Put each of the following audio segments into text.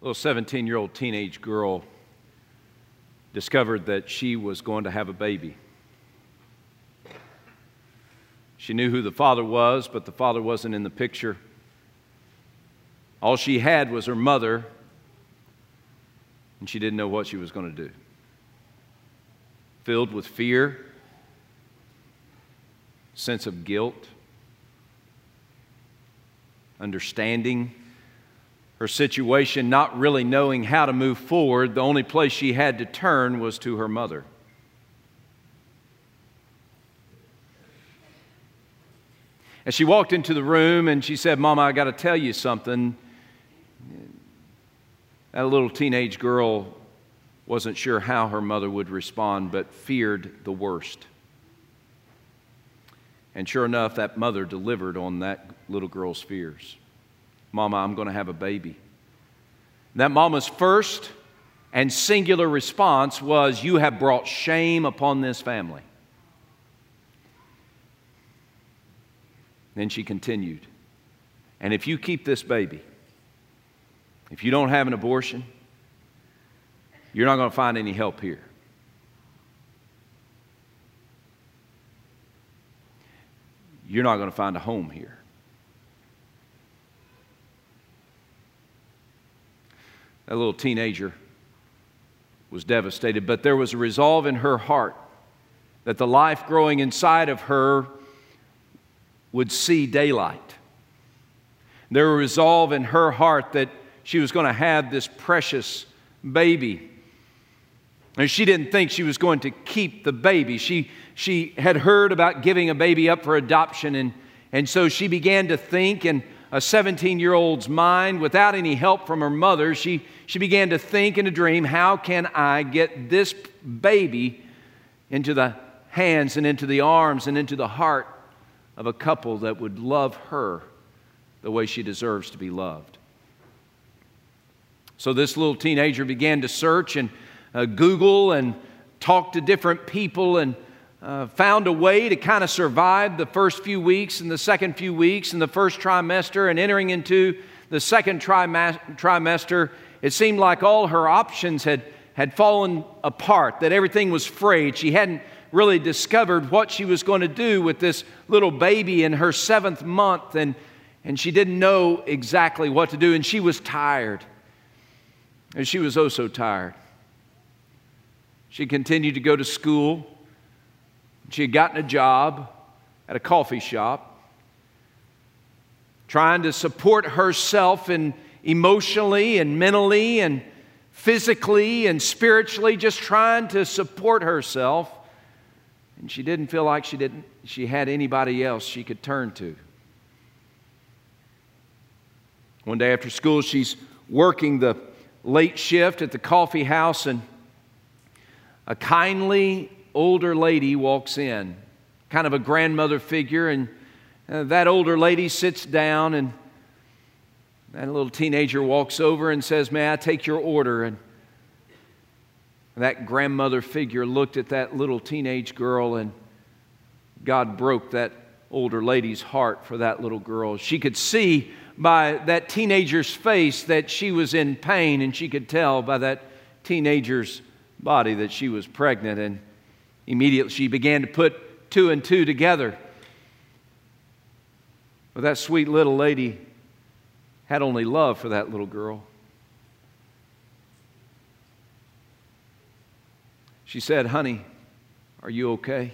little 17 year old teenage girl discovered that she was going to have a baby. She knew who the father was, but the father wasn't in the picture. All she had was her mother, and she didn't know what she was going to do. Filled with fear, sense of guilt, understanding her situation, not really knowing how to move forward, the only place she had to turn was to her mother. And she walked into the room and she said, Mama, I got to tell you something. That little teenage girl wasn't sure how her mother would respond, but feared the worst. And sure enough, that mother delivered on that little girl's fears. Mama, I'm going to have a baby. That mama's first and singular response was, You have brought shame upon this family. Then she continued, And if you keep this baby, if you don't have an abortion, you're not going to find any help here. You're not going to find a home here. That little teenager was devastated, but there was a resolve in her heart that the life growing inside of her would see daylight. There was a resolve in her heart that she was going to have this precious baby. And she didn't think she was going to keep the baby. She, she had heard about giving a baby up for adoption, and, and so she began to think, and a 17 year old's mind, without any help from her mother, she, she began to think and to dream how can I get this baby into the hands and into the arms and into the heart of a couple that would love her the way she deserves to be loved? So this little teenager began to search and uh, Google and talk to different people and uh, found a way to kind of survive the first few weeks and the second few weeks and the first trimester and entering into the second trimester. It seemed like all her options had, had fallen apart, that everything was frayed. She hadn't really discovered what she was going to do with this little baby in her seventh month, and, and she didn't know exactly what to do, and she was tired. And she was oh so tired. She continued to go to school. She had gotten a job at a coffee shop, trying to support herself and emotionally and mentally and physically and spiritually, just trying to support herself. And she didn't feel like she didn't she had anybody else she could turn to. One day after school, she's working the late shift at the coffee house and a kindly older lady walks in, kind of a grandmother figure, and uh, that older lady sits down, and that little teenager walks over and says, May I take your order? And that grandmother figure looked at that little teenage girl, and God broke that older lady's heart for that little girl. She could see by that teenager's face that she was in pain, and she could tell by that teenager's body that she was pregnant. And Immediately, she began to put two and two together. But that sweet little lady had only love for that little girl. She said, Honey, are you okay?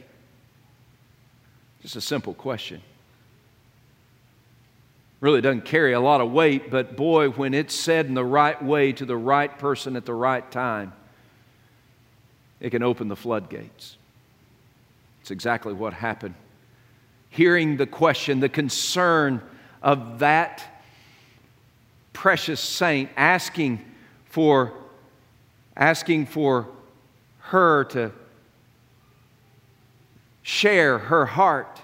Just a simple question. Really doesn't carry a lot of weight, but boy, when it's said in the right way to the right person at the right time, it can open the floodgates. It's exactly what happened. Hearing the question, the concern of that precious saint asking for asking for her to share her heart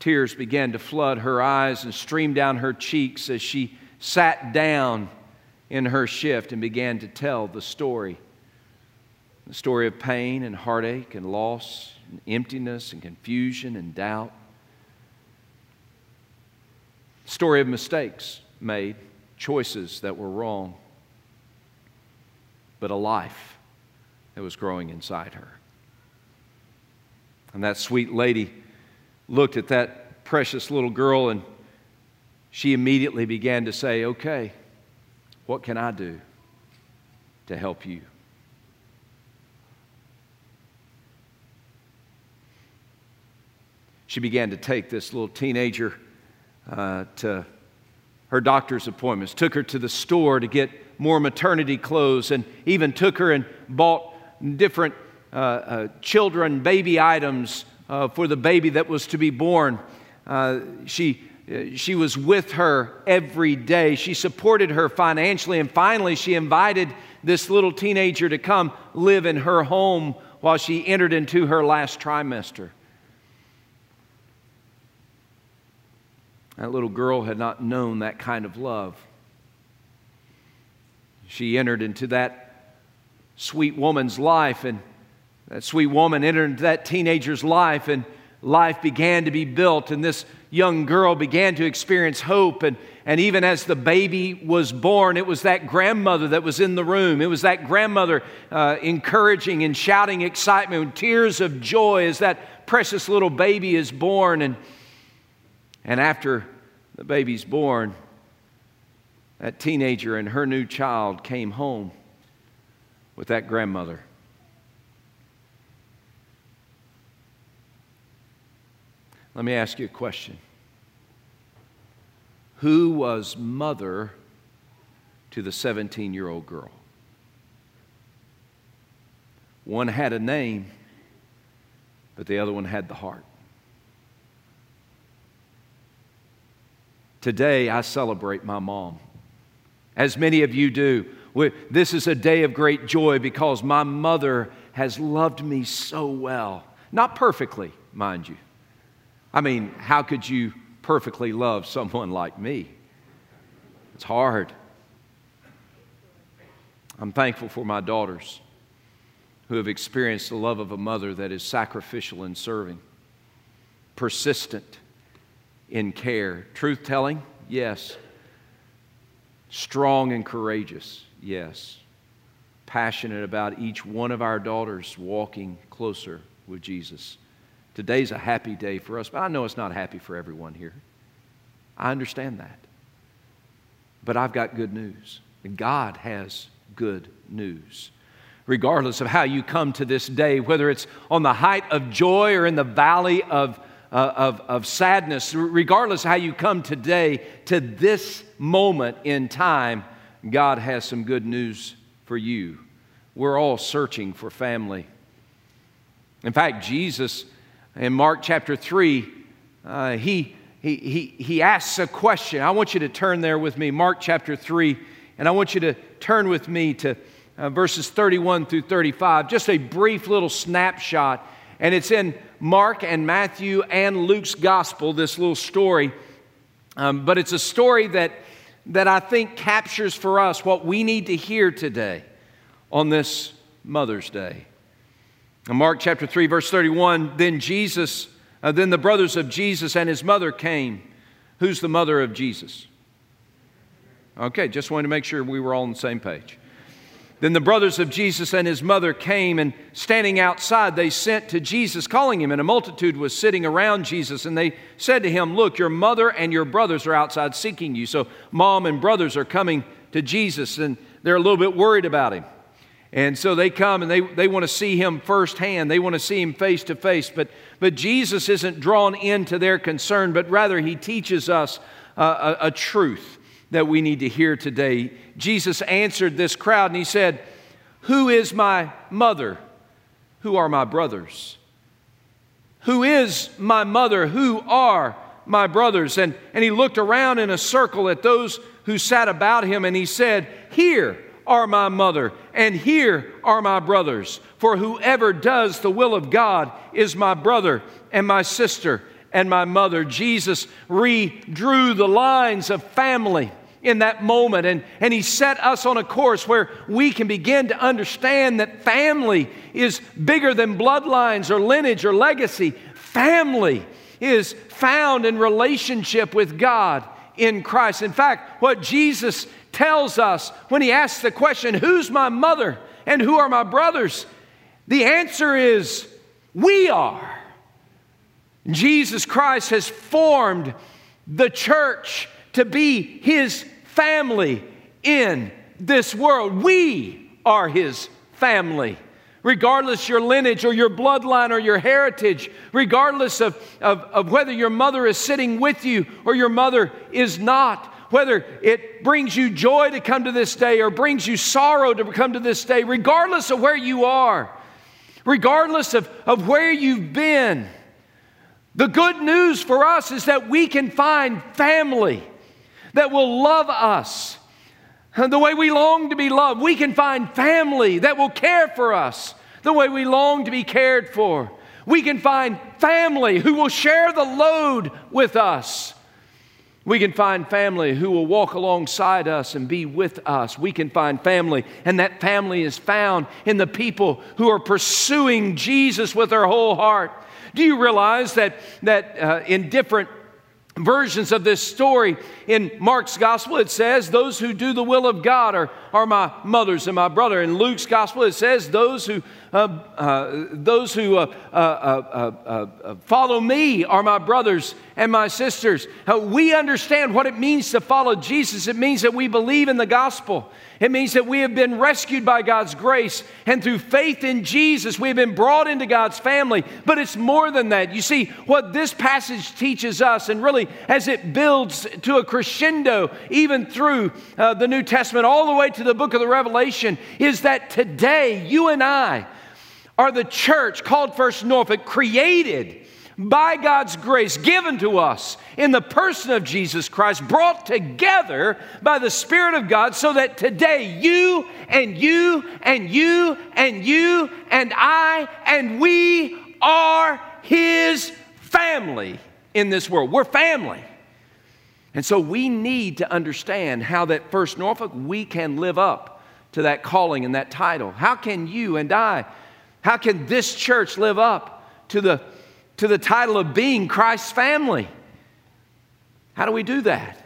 tears began to flood her eyes and stream down her cheeks as she sat down in her shift and began to tell the story the story of pain and heartache and loss and emptiness and confusion and doubt. The Story of mistakes made, choices that were wrong, but a life that was growing inside her. And that sweet lady looked at that precious little girl and she immediately began to say, Okay, what can I do to help you? She began to take this little teenager uh, to her doctor's appointments, took her to the store to get more maternity clothes, and even took her and bought different uh, uh, children, baby items uh, for the baby that was to be born. Uh, she, uh, she was with her every day. She supported her financially, and finally, she invited this little teenager to come live in her home while she entered into her last trimester. That little girl had not known that kind of love. She entered into that sweet woman's life, and that sweet woman entered into that teenager's life, and life began to be built, and this young girl began to experience hope. And, and even as the baby was born, it was that grandmother that was in the room. It was that grandmother uh, encouraging and shouting excitement, and tears of joy as that precious little baby is born. And, and after the baby's born, that teenager and her new child came home with that grandmother. Let me ask you a question. Who was mother to the 17 year old girl? One had a name, but the other one had the heart. Today, I celebrate my mom, as many of you do. This is a day of great joy because my mother has loved me so well. Not perfectly, mind you. I mean, how could you perfectly love someone like me? It's hard. I'm thankful for my daughters who have experienced the love of a mother that is sacrificial and serving, persistent in care. Truth telling? Yes. Strong and courageous? Yes. Passionate about each one of our daughters walking closer with Jesus. Today's a happy day for us, but I know it's not happy for everyone here. I understand that. But I've got good news. And God has good news. Regardless of how you come to this day, whether it's on the height of joy or in the valley of uh, of, of sadness, regardless how you come today to this moment in time, God has some good news for you. We're all searching for family. In fact, Jesus in Mark chapter 3, uh, he, he, he, he asks a question. I want you to turn there with me, Mark chapter 3, and I want you to turn with me to uh, verses 31 through 35, just a brief little snapshot. And it's in Mark and Matthew and Luke's gospel, this little story. Um, but it's a story that, that I think captures for us what we need to hear today on this Mother's Day. In Mark chapter 3, verse 31, then Jesus, uh, then the brothers of Jesus and his mother came. Who's the mother of Jesus? Okay, just wanted to make sure we were all on the same page. Then the brothers of Jesus and his mother came, and standing outside, they sent to Jesus, calling him. And a multitude was sitting around Jesus, and they said to him, Look, your mother and your brothers are outside seeking you. So, mom and brothers are coming to Jesus, and they're a little bit worried about him. And so they come and they, they want to see him firsthand. They want to see him face to face. But, but Jesus isn't drawn into their concern, but rather he teaches us a, a truth that we need to hear today. Jesus answered this crowd and he said, Who is my mother? Who are my brothers? Who is my mother? Who are my brothers? And, and he looked around in a circle at those who sat about him and he said, Here are my mother, and here are my brothers. For whoever does the will of God is my brother and my sister and my mother. Jesus redrew the lines of family in that moment. And, and He set us on a course where we can begin to understand that family is bigger than bloodlines or lineage or legacy. Family is found in relationship with God in Christ. In fact, what Jesus tells us when he asks the question, Who's my mother and who are my brothers? The answer is, We are. Jesus Christ has formed the church to be his family in this world. We are his family. Regardless your lineage or your bloodline or your heritage, regardless of, of, of whether your mother is sitting with you or your mother is not, whether it brings you joy to come to this day or brings you sorrow to come to this day, regardless of where you are, regardless of, of where you've been, the good news for us is that we can find family that will love us the way we long to be loved. We can find family that will care for us the way we long to be cared for. We can find family who will share the load with us. We can find family who will walk alongside us and be with us. We can find family, and that family is found in the people who are pursuing Jesus with their whole heart. Do you realize that, that uh, in different versions of this story. In Mark's gospel, it says, Those who do the will of God are, are my mothers and my brother. In Luke's gospel, it says, Those who, uh, uh, those who uh, uh, uh, uh follow me are my brothers and my sisters. we understand what it means to follow Jesus. It means that we believe in the gospel. It means that we have been rescued by God's grace, and through faith in Jesus, we have been brought into God's family. But it's more than that. You see, what this passage teaches us, and really as it builds to a crescendo, even through the New Testament, all the way to the book of the Revelation, is that today, you and I are the church called First Norfolk, created by God's grace given to us in the person of Jesus Christ, brought together by the Spirit of God, so that today you and you and you and you and I and we are His family in this world. We're family. And so we need to understand how that First Norfolk, we can live up to that calling and that title. How can you and I, how can this church live up to the to the title of being Christ's family. How do we do that?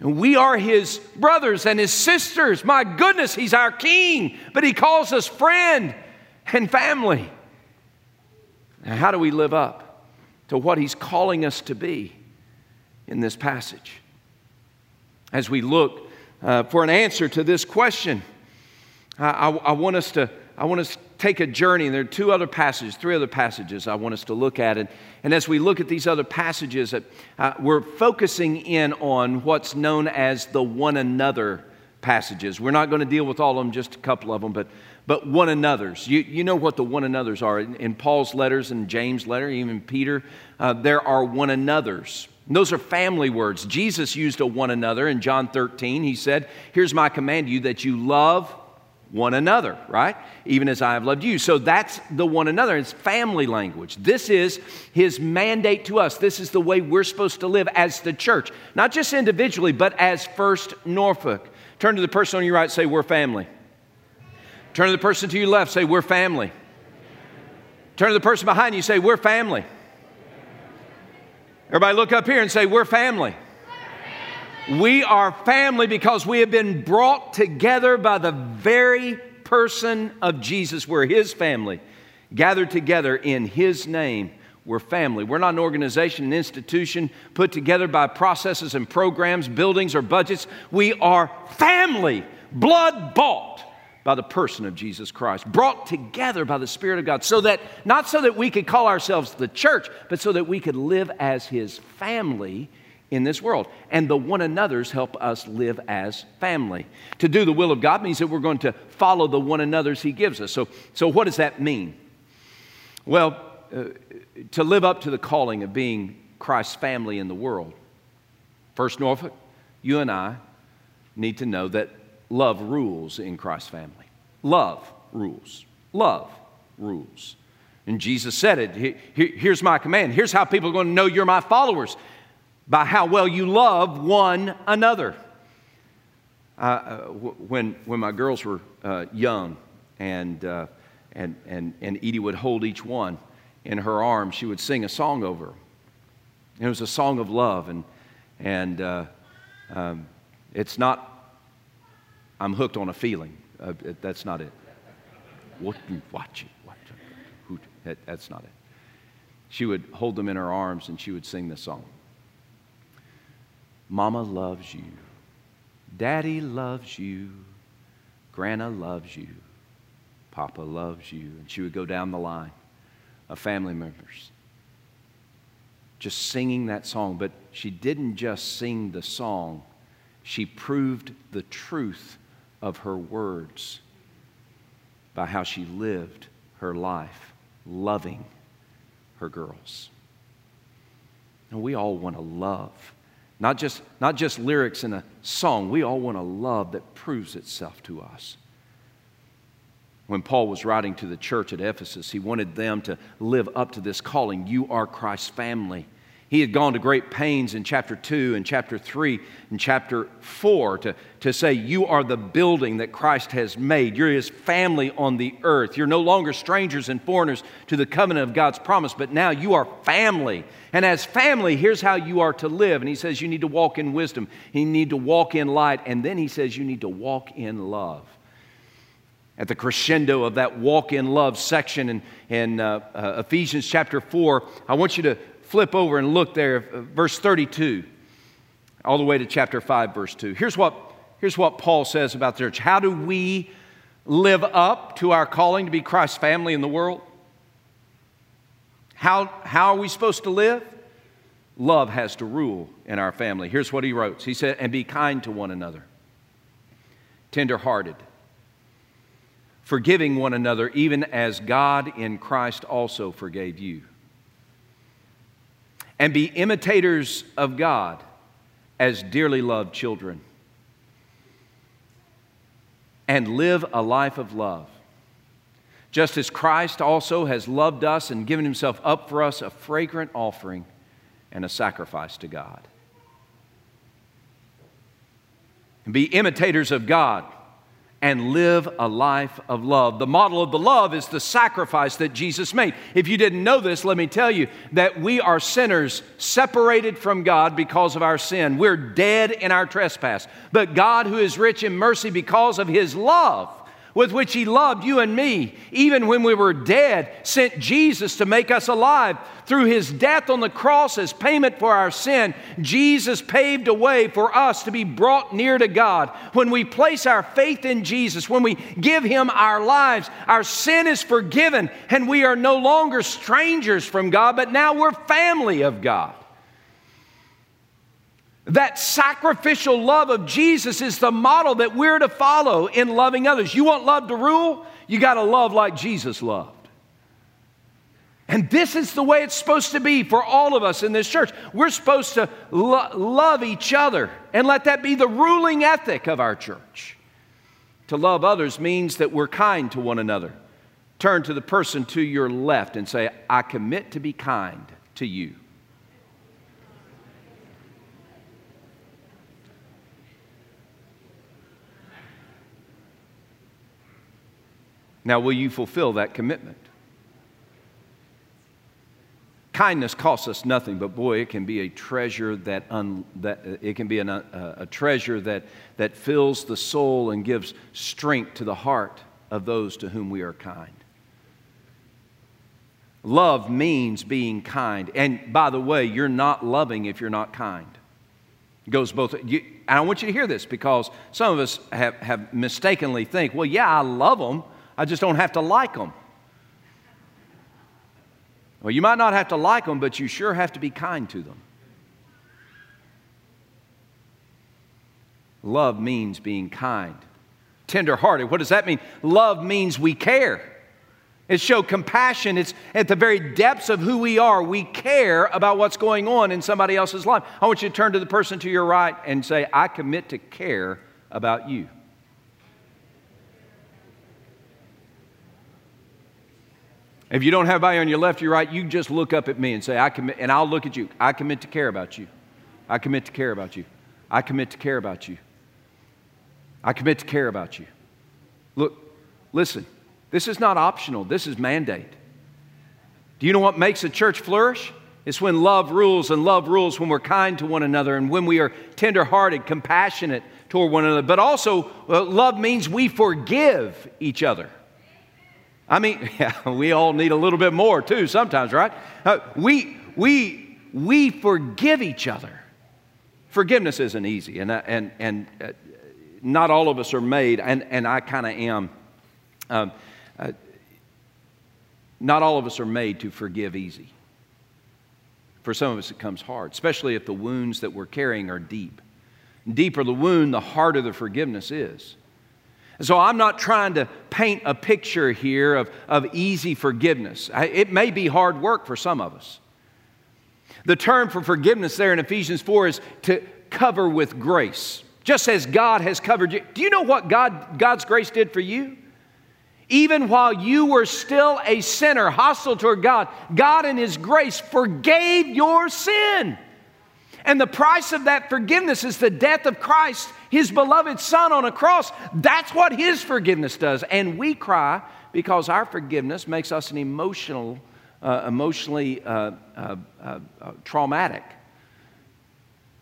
we are his brothers and his sisters. My goodness, he's our king, but he calls us friend and family. Now, how do we live up to what he's calling us to be in this passage? As we look uh, for an answer to this question, I, I, I want us to I want us to take a journey, and there are two other passages, three other passages I want us to look at. And, and as we look at these other passages, uh, we're focusing in on what's known as the one another passages. We're not going to deal with all of them, just a couple of them, but, but one another's. You, you know what the one another's are. In, in Paul's letters and James' letter, even Peter, uh, there are one another's. Those are family words. Jesus used a one another in John 13. He said, Here's my command to you that you love one another, right? Even as I have loved you. So that's the one another. It's family language. This is his mandate to us. This is the way we're supposed to live as the church, not just individually, but as First Norfolk. Turn to the person on your right, say, We're family. Turn to the person to your left, say, We're family. Turn to the person behind you, say, We're family. Everybody look up here and say, We're family. We are family because we have been brought together by the very person of Jesus. We're His family, gathered together in His name. We're family. We're not an organization, an institution put together by processes and programs, buildings, or budgets. We are family, blood bought by the person of Jesus Christ, brought together by the Spirit of God, so that not so that we could call ourselves the church, but so that we could live as His family in this world. And the one another's help us live as family. To do the will of God means that we're going to follow the one another's He gives us. So, so what does that mean? Well, uh, to live up to the calling of being Christ's family in the world, First Norfolk, you and I need to know that love rules in Christ's family. Love rules. Love rules. And Jesus said it. Here's my command. Here's how people are going to know you're my followers by how well you love one another. Uh, when, when my girls were uh, young and, uh, and, and, and Edie would hold each one in her arms, she would sing a song over. It was a song of love. And, And uh, um, it's not, I'm hooked on a feeling. Uh, that's not it. What you watch it? That, that's not it. She would hold them in her arms and she would sing this song Mama loves you. Daddy loves you. Grandma loves you. Papa loves you. And she would go down the line of family members just singing that song. But she didn't just sing the song, she proved the truth of her words by how she lived her life, loving her girls. And we all want to love. Not just, not just lyrics in a song, we all want a love that proves itself to us when Paul was writing to the church at Ephesus, he wanted them to live up to this calling. You are Christ's family. He had gone to great pains in chapter 2 and chapter 3 and chapter 4 to, to say, You are the building that Christ has made. You're his family on the earth. You're no longer strangers and foreigners to the covenant of God's promise, but now you are family. And as family, here's how you are to live. And he says, You need to walk in wisdom, you need to walk in light, and then he says, You need to walk in love at the crescendo of that walk in love section in, in uh, uh, Ephesians chapter 4, I want you to flip over and look there, uh, verse 32, all the way to chapter 5, verse 2. Here's what, here's what Paul says about the church. How do we live up to our calling to be Christ's family in the world? How, how are we supposed to live? Love has to rule in our family. Here's what he wrote He said, And be kind to one another, tenderhearted forgiving one another, even as God in Christ also forgave you. And be imitators of God as dearly loved children. And live a life of love. Just as Christ also has loved us and given himself up for us, a fragrant offering and a sacrifice to God. And be imitators of God and live a life of love. The model of the love is the sacrifice that Jesus made. If you didn't know this, let me tell you that we are sinners separated from God because of our sin. We're dead in our trespass. But God, who is rich in mercy because of his love, with which He loved you and me, even when we were dead, sent Jesus to make us alive. Through His death on the cross as payment for our sin, Jesus paved a way for us to be brought near to God. When we place our faith in Jesus, when we give Him our lives, our sin is forgiven and we are no longer strangers from God, but now we're family of God. That sacrificial love of Jesus is the model that we're to follow in loving others. You want love to rule? You got to love like Jesus loved. And this is the way it's supposed to be for all of us in this church. We're supposed to lo- love each other and let that be the ruling ethic of our church. To love others means that we're kind to one another. Turn to the person to your left and say, I commit to be kind to you. Now, will you fulfill that commitment? Kindness costs us nothing, but boy, it can be a treasure that, un, that it can be an, a, a treasure that, that fills the soul and gives strength to the heart of those to whom we are kind. Love means being kind. And by the way, you're not loving if you're not kind. It goes both. You, and I want you to hear this because some of us have, have mistakenly think, well, yeah, I love them, I just don't have to like them. Well, you might not have to like them, but you sure have to be kind to them. Love means being kind. Tenderhearted, what does that mean? Love means we care. It shows compassion. It's at the very depths of who we are. We care about what's going on in somebody else's life. I want you to turn to the person to your right and say, I commit to care about you. If you don't have anybody on your left or your right, you just look up at me and say, I commit, and I'll look at you. I commit to care about you. I commit to care about you. I commit to care about you. I commit to care about you. Look, listen, this is not optional, this is mandate. Do you know what makes a church flourish? It's when love rules, and love rules when we're kind to one another and when we are tenderhearted, compassionate toward one another. But also, uh, love means we forgive each other. I mean, yeah, we all need a little bit more too sometimes, right? Uh, we, we, we forgive each other. Forgiveness isn't easy, and, uh, and, and uh, not all of us are made, and, and I kind of am. Um, uh, not all of us are made to forgive easy. For some of us, it comes hard, especially if the wounds that we're carrying are deep. Deeper the wound, the harder the forgiveness is. And so I'm not trying to paint a picture here of, of easy forgiveness. It may be hard work for some of us. The term for forgiveness there in Ephesians 4 is to cover with grace. Just as God has covered you. Do you know what God, God's grace did for you? Even while you were still a sinner, hostile toward God, God in His grace forgave your sin. And the price of that forgiveness is the death of Christ, His beloved Son on a cross. That's what His forgiveness does. And we cry because our forgiveness makes us an emotional, uh, emotionally uh, uh, uh traumatic.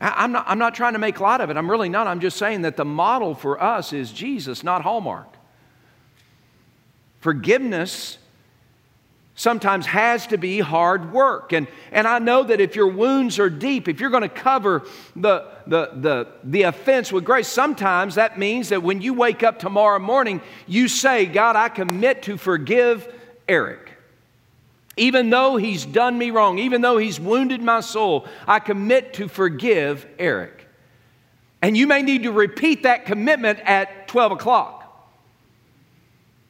I'm not, I'm not trying to make light of it. I'm really not. I'm just saying that the model for us is Jesus, not Hallmark. Forgiveness sometimes has to be hard work. And, and I know that if your wounds are deep, if you're going to cover the, the, the, the offense with grace, sometimes that means that when you wake up tomorrow morning, you say, God, I commit to forgive Eric. Even though he's done me wrong, even though he's wounded my soul, I commit to forgive Eric. And you may need to repeat that commitment at 12 o'clock.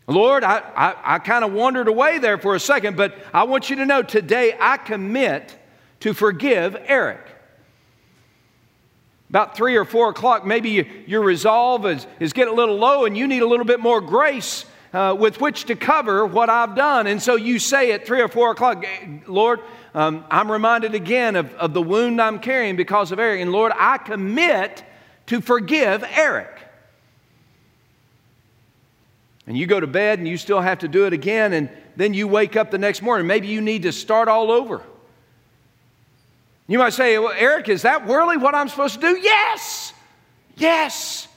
Lord, I, I, I kind of wandered away there for a second, but I want you to know today I commit to forgive Eric. About three or four o'clock, maybe you, your resolve is, is getting a little low and you need a little bit more grace uh, with which to cover what I've done. And so you say at three or four o'clock, Lord, um, I'm reminded again of, of the wound I'm carrying because of Eric. And Lord, I commit to forgive Eric and you go to bed and you still have to do it again, and then you wake up the next morning. Maybe you need to start all over. You might say, well, Eric, is that really what I'm supposed to do? Yes! Yes!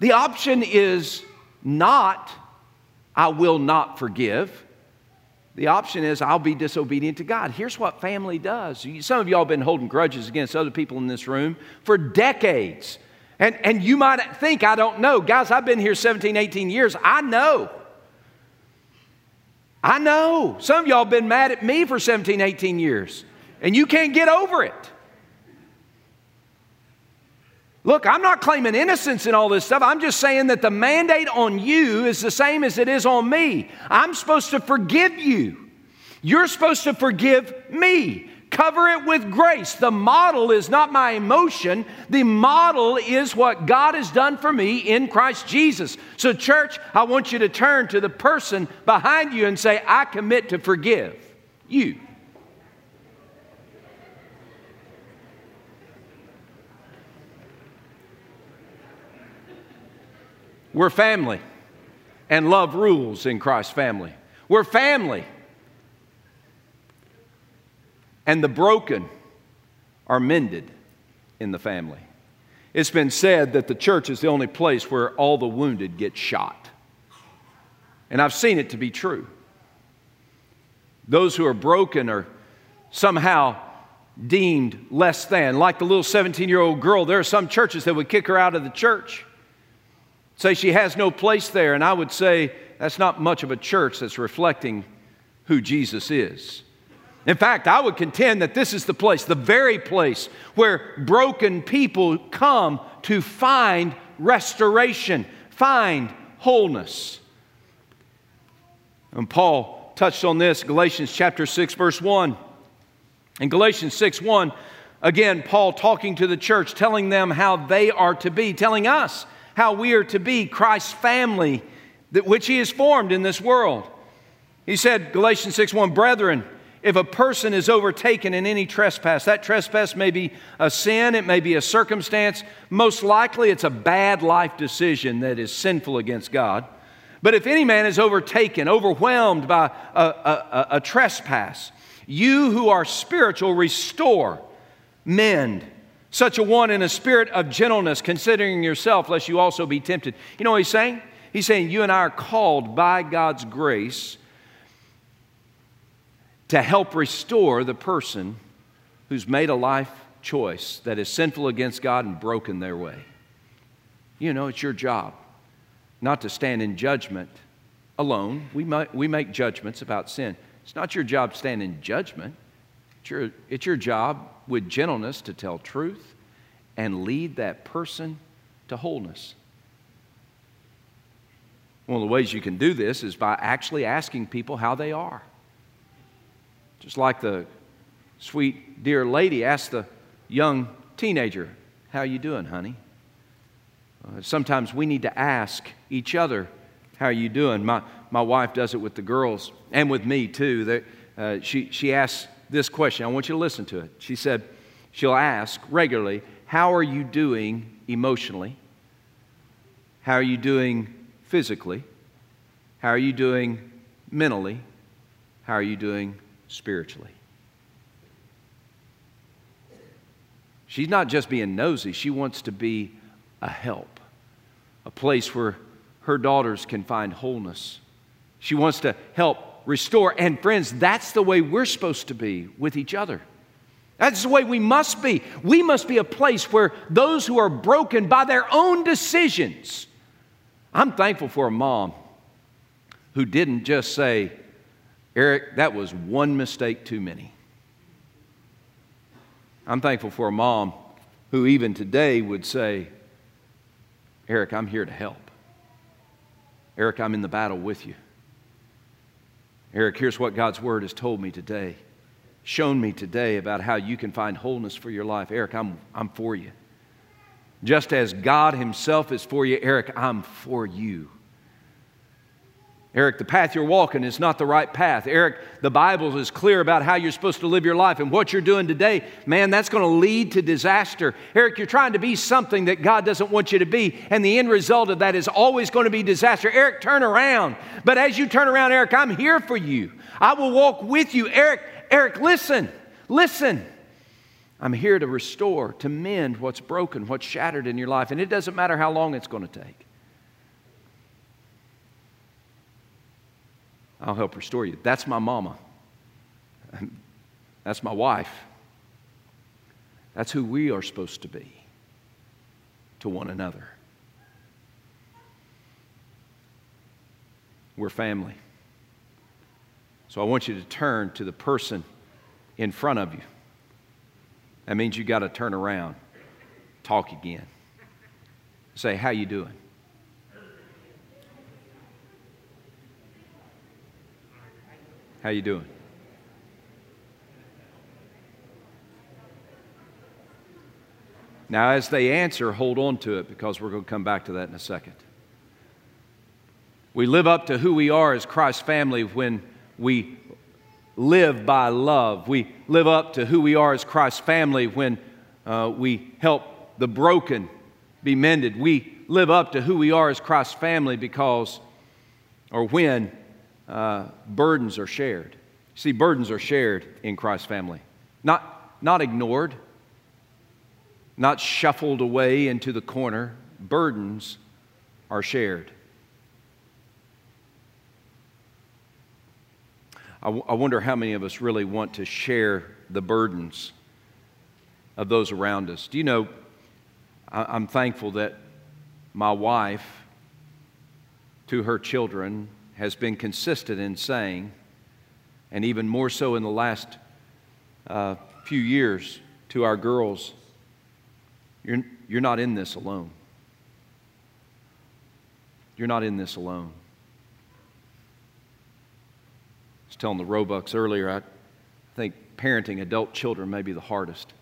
The option is not, I will not forgive. The option is, I'll be disobedient to God. Here's what family does. Some of y'all have been holding grudges against other people in this room for decades. And, and you might think, I don't know. Guys, I've been here 17, 18 years. I know. I know. Some of y'all been mad at me for 17, 18 years, and you can't get over it. Look, I'm not claiming innocence in all this stuff. I'm just saying that the mandate on you is the same as it is on me. I'm supposed to forgive you. You're supposed to forgive me. Cover it with grace. The model is not my emotion, the model is what God has done for me in Christ Jesus. So, church, I want you to turn to the person behind you and say, I commit to forgive you. We're family, and love rules in Christ's family. We're family and the broken are mended in the family. It's been said that the church is the only place where all the wounded get shot. And I've seen it to be true. Those who are broken are somehow deemed less than. Like the little 17 year old girl, there are some churches that would kick her out of the church, say she has no place there. And I would say that's not much of a church that's reflecting who Jesus is. In fact, I would contend that this is the place, the very place where broken people come to find restoration, find wholeness. And Paul touched on this, Galatians chapter 6, verse 1. In Galatians 6 1, again, Paul talking to the church, telling them how they are to be, telling us how we are to be Christ's family, that which he has formed in this world. He said, Galatians 6 1, brethren, if a person is overtaken in any trespass, that trespass may be a sin, it may be a circumstance. Most likely, it's a bad life decision that is sinful against God. But if any man is overtaken, overwhelmed by a, a, a, trespass, You who are spiritual, restore, mend. Such a one in a spirit of gentleness, considering yourself, lest you also be tempted. You know what he's saying? He's saying you and I are called by God's grace to help restore the person who's made a life choice that is sinful against God and broken their way. You know, it's your job not to stand in judgment alone. We, might, we make judgments about sin. It's not your job to stand in judgment. It's your, it's your job with gentleness to tell truth and lead that person to wholeness. One of the ways you can do this is by actually asking people how they are. Just like the sweet, dear lady asked the young teenager, How you doing, honey? Uh, sometimes we need to ask each other, How are you doing? My, my wife does it with the girls and with me too. That, uh, she, she asks this question. I want you to listen to it. She said, She'll ask regularly, How are you doing emotionally? How are you doing physically? How are you doing mentally? How are you doing spiritually. She's not just being nosy, she wants to be a help, a place where her daughters can find wholeness. She wants to help restore. And friends, that's the way we're supposed to be with each other. That's the way we must be. We must be a place where those who are broken by their own decisions. I'm thankful for a mom who didn't just say, Eric, that was one mistake too many. I'm thankful for a mom who, even today, would say, Eric, I'm here to help. Eric, I'm in the battle with you. Eric, here's what God's word has told me today, shown me today about how you can find wholeness for your life. Eric, I'm, I'm for you. Just as God Himself is for you, Eric, I'm for you. Eric, the path you're walking is not the right path. Eric, the Bible is clear about how you're supposed to live your life and what you're doing today. Man, that's going to lead to disaster. Eric, you're trying to be something that God doesn't want you to be, and the end result of that is always going to be disaster. Eric, turn around. But as you turn around, Eric, I'm here for you. I will walk with you. Eric, Eric, listen, listen. I'm here to restore, to mend what's broken, what's shattered in your life, and it doesn't matter how long it's going to take. I'll help restore you. That's my mama. That's my wife. That's who we are supposed to be to one another. We're family. So I want you to turn to the person in front of you. That means you got to turn around, talk again. Say, "How you doing?" How you doing? Now, as they answer, hold on to it because we're going to come back to that in a second. We live up to who we are as Christ's family when we live by love. We live up to who we are as Christ's family when uh, we help the broken be mended. We live up to who we are as Christ's family because, or when uh, burdens are shared. See, burdens are shared in Christ's family, not, not ignored, not shuffled away into the corner. Burdens are shared. I, w- I wonder how many of us really want to share the burdens of those around us. Do you know, I, I'm thankful that my wife, to her children, has been consistent in saying, and even more so in the last uh, few years to our girls, you're, you're not in this alone. You're not in this alone. I was telling the Roebucks earlier, I think parenting adult children may be the hardest.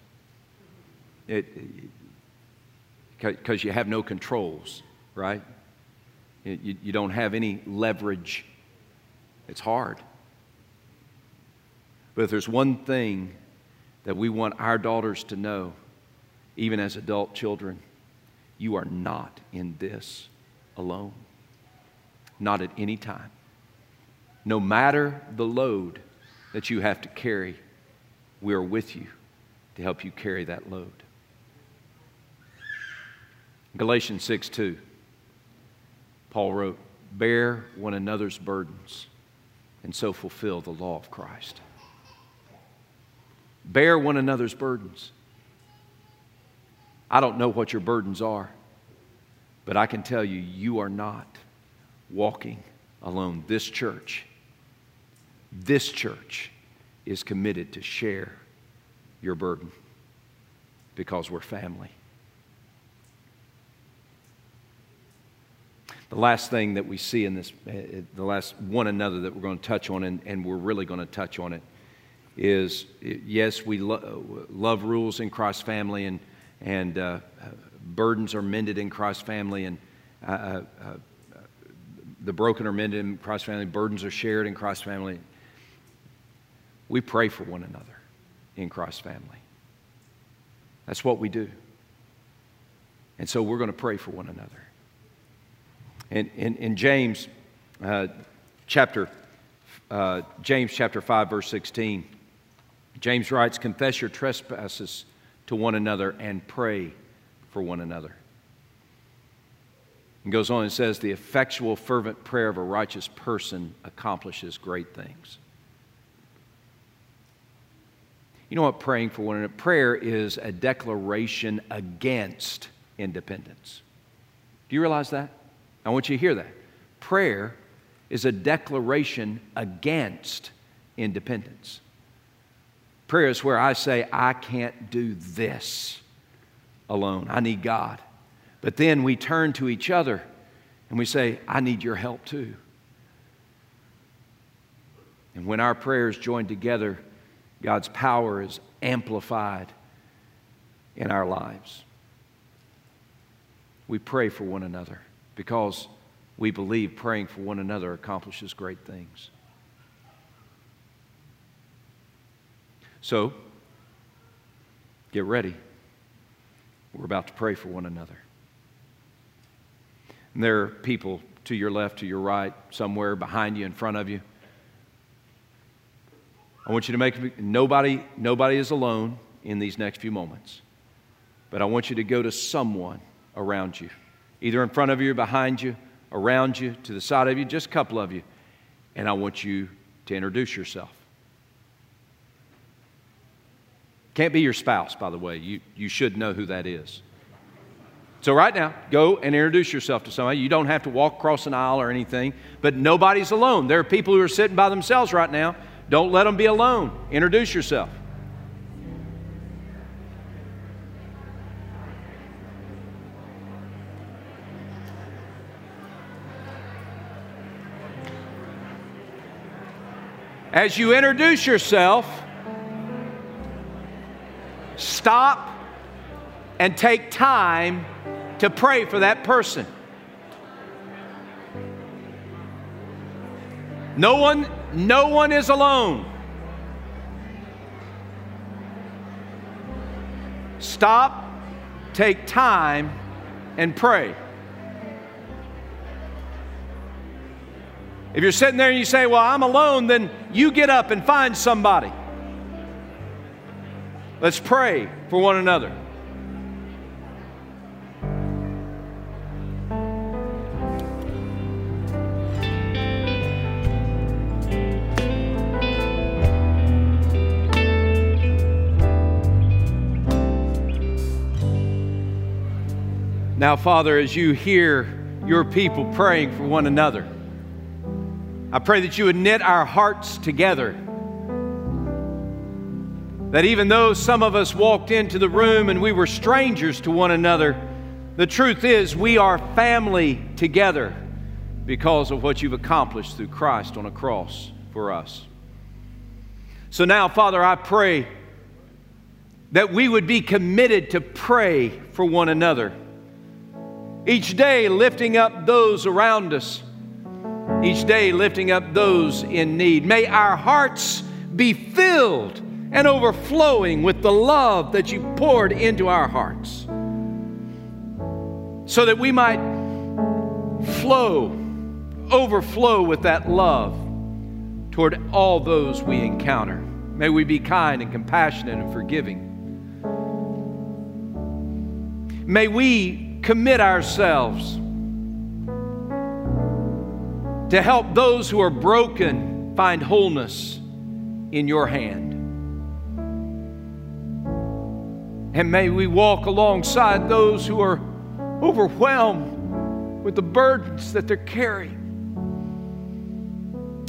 Because you have no controls, right? You, you don't have any leverage. It's hard. But if there's one thing that we want our daughters to know, even as adult children, you are not in this alone. Not at any time. No matter the load, that you have to carry, we are with you to help you carry that load. Galatians 6 2, Paul wrote, Bear one another's burdens and so fulfill the law of Christ. Bear one another's burdens. I don't know what your burdens are, but I can tell you, you are not walking alone. This church, this church is committed to share your burden because we're family. The last thing that we see in this, uh, the last one another that we're going to touch on, and, and we're really going to touch on it, is yes, we lo- love rules in Christ's family, and, and uh, burdens are mended in Christ's family, and uh, uh, uh, the broken are mended in Christ's family, burdens are shared in Christ's family. We pray for one another in Christ's family. That's what we do. And so we're going to pray for one another. In, in, in James uh, chapter, uh, James chapter 5, verse 16, James writes, Confess your trespasses to one another and pray for one another. And goes on and says, The effectual, fervent prayer of a righteous person accomplishes great things. You know what praying for one another? Prayer is a declaration against independence. Do you realize that? I want you to hear that. Prayer is a declaration against independence. Prayer is where I say, I can't do this alone. I need God. But then we turn to each other and we say, I need your help too. And when our prayers join together, God's power is amplified in our lives. We pray for one another because we believe praying for one another accomplishes great things. So, get ready. We're about to pray for one another. And there are people to your left, to your right, somewhere behind you, in front of you. I want you to make nobody nobody is alone in these next few moments. But I want you to go to someone around you either in front of you, behind you, around you, to the side of you, just a couple of you. And I want you to introduce yourself. Can't be your spouse, by the way. You, you should know who that is. So, right now, go and introduce yourself to somebody. You don't have to walk across an aisle or anything, but nobody's alone. There are people who are sitting by themselves right now. Don't let them be alone. Introduce yourself. As you introduce yourself, stop and take time to pray for that person. No one, no one is alone. Stop, take time, and pray. If you're sitting there and you say, Well, I'm alone, then you get up and find somebody. Let's pray for one another. Now, Father, as you hear your people praying for one another, I pray that you would knit our hearts together. That even though some of us walked into the room and we were strangers to one another, the truth is we are family together because of what you've accomplished through Christ on a cross for us. So now, Father, I pray that we would be committed to pray for one another. Each day, lifting up those around us each day lifting up those in need. May our hearts be filled and overflowing with the love that you poured into our hearts so that we might flow, overflow with that love toward all those we encounter. May we be kind and compassionate and forgiving. May we commit ourselves to help those who are broken find wholeness in your hand. And may we walk alongside those who are overwhelmed with the burdens that they're carrying.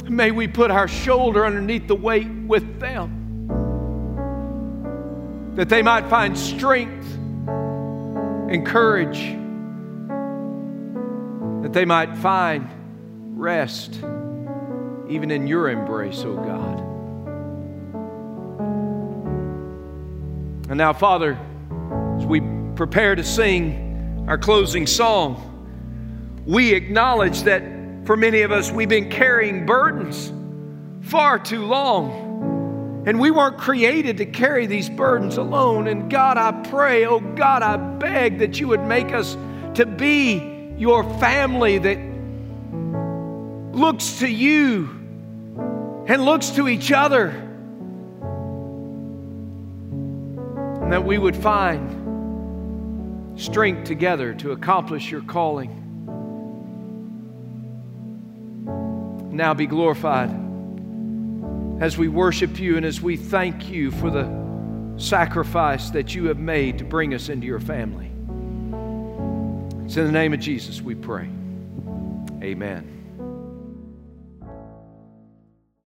May we put our shoulder underneath the weight with them that they might find strength and courage, that they might find rest even in your embrace, oh God. And now, Father, as we prepare to sing our closing song, we acknowledge that for many of us, we've been carrying burdens far too long. And we weren't created to carry these burdens alone. And God, I pray, oh God, I beg that you would make us to be your family that looks to you and looks to each other. And that we would find strength together to accomplish your calling. Now be glorified as we worship you and as we thank you for the sacrifice that you have made to bring us into your family. It's in the name of Jesus we pray. Amen.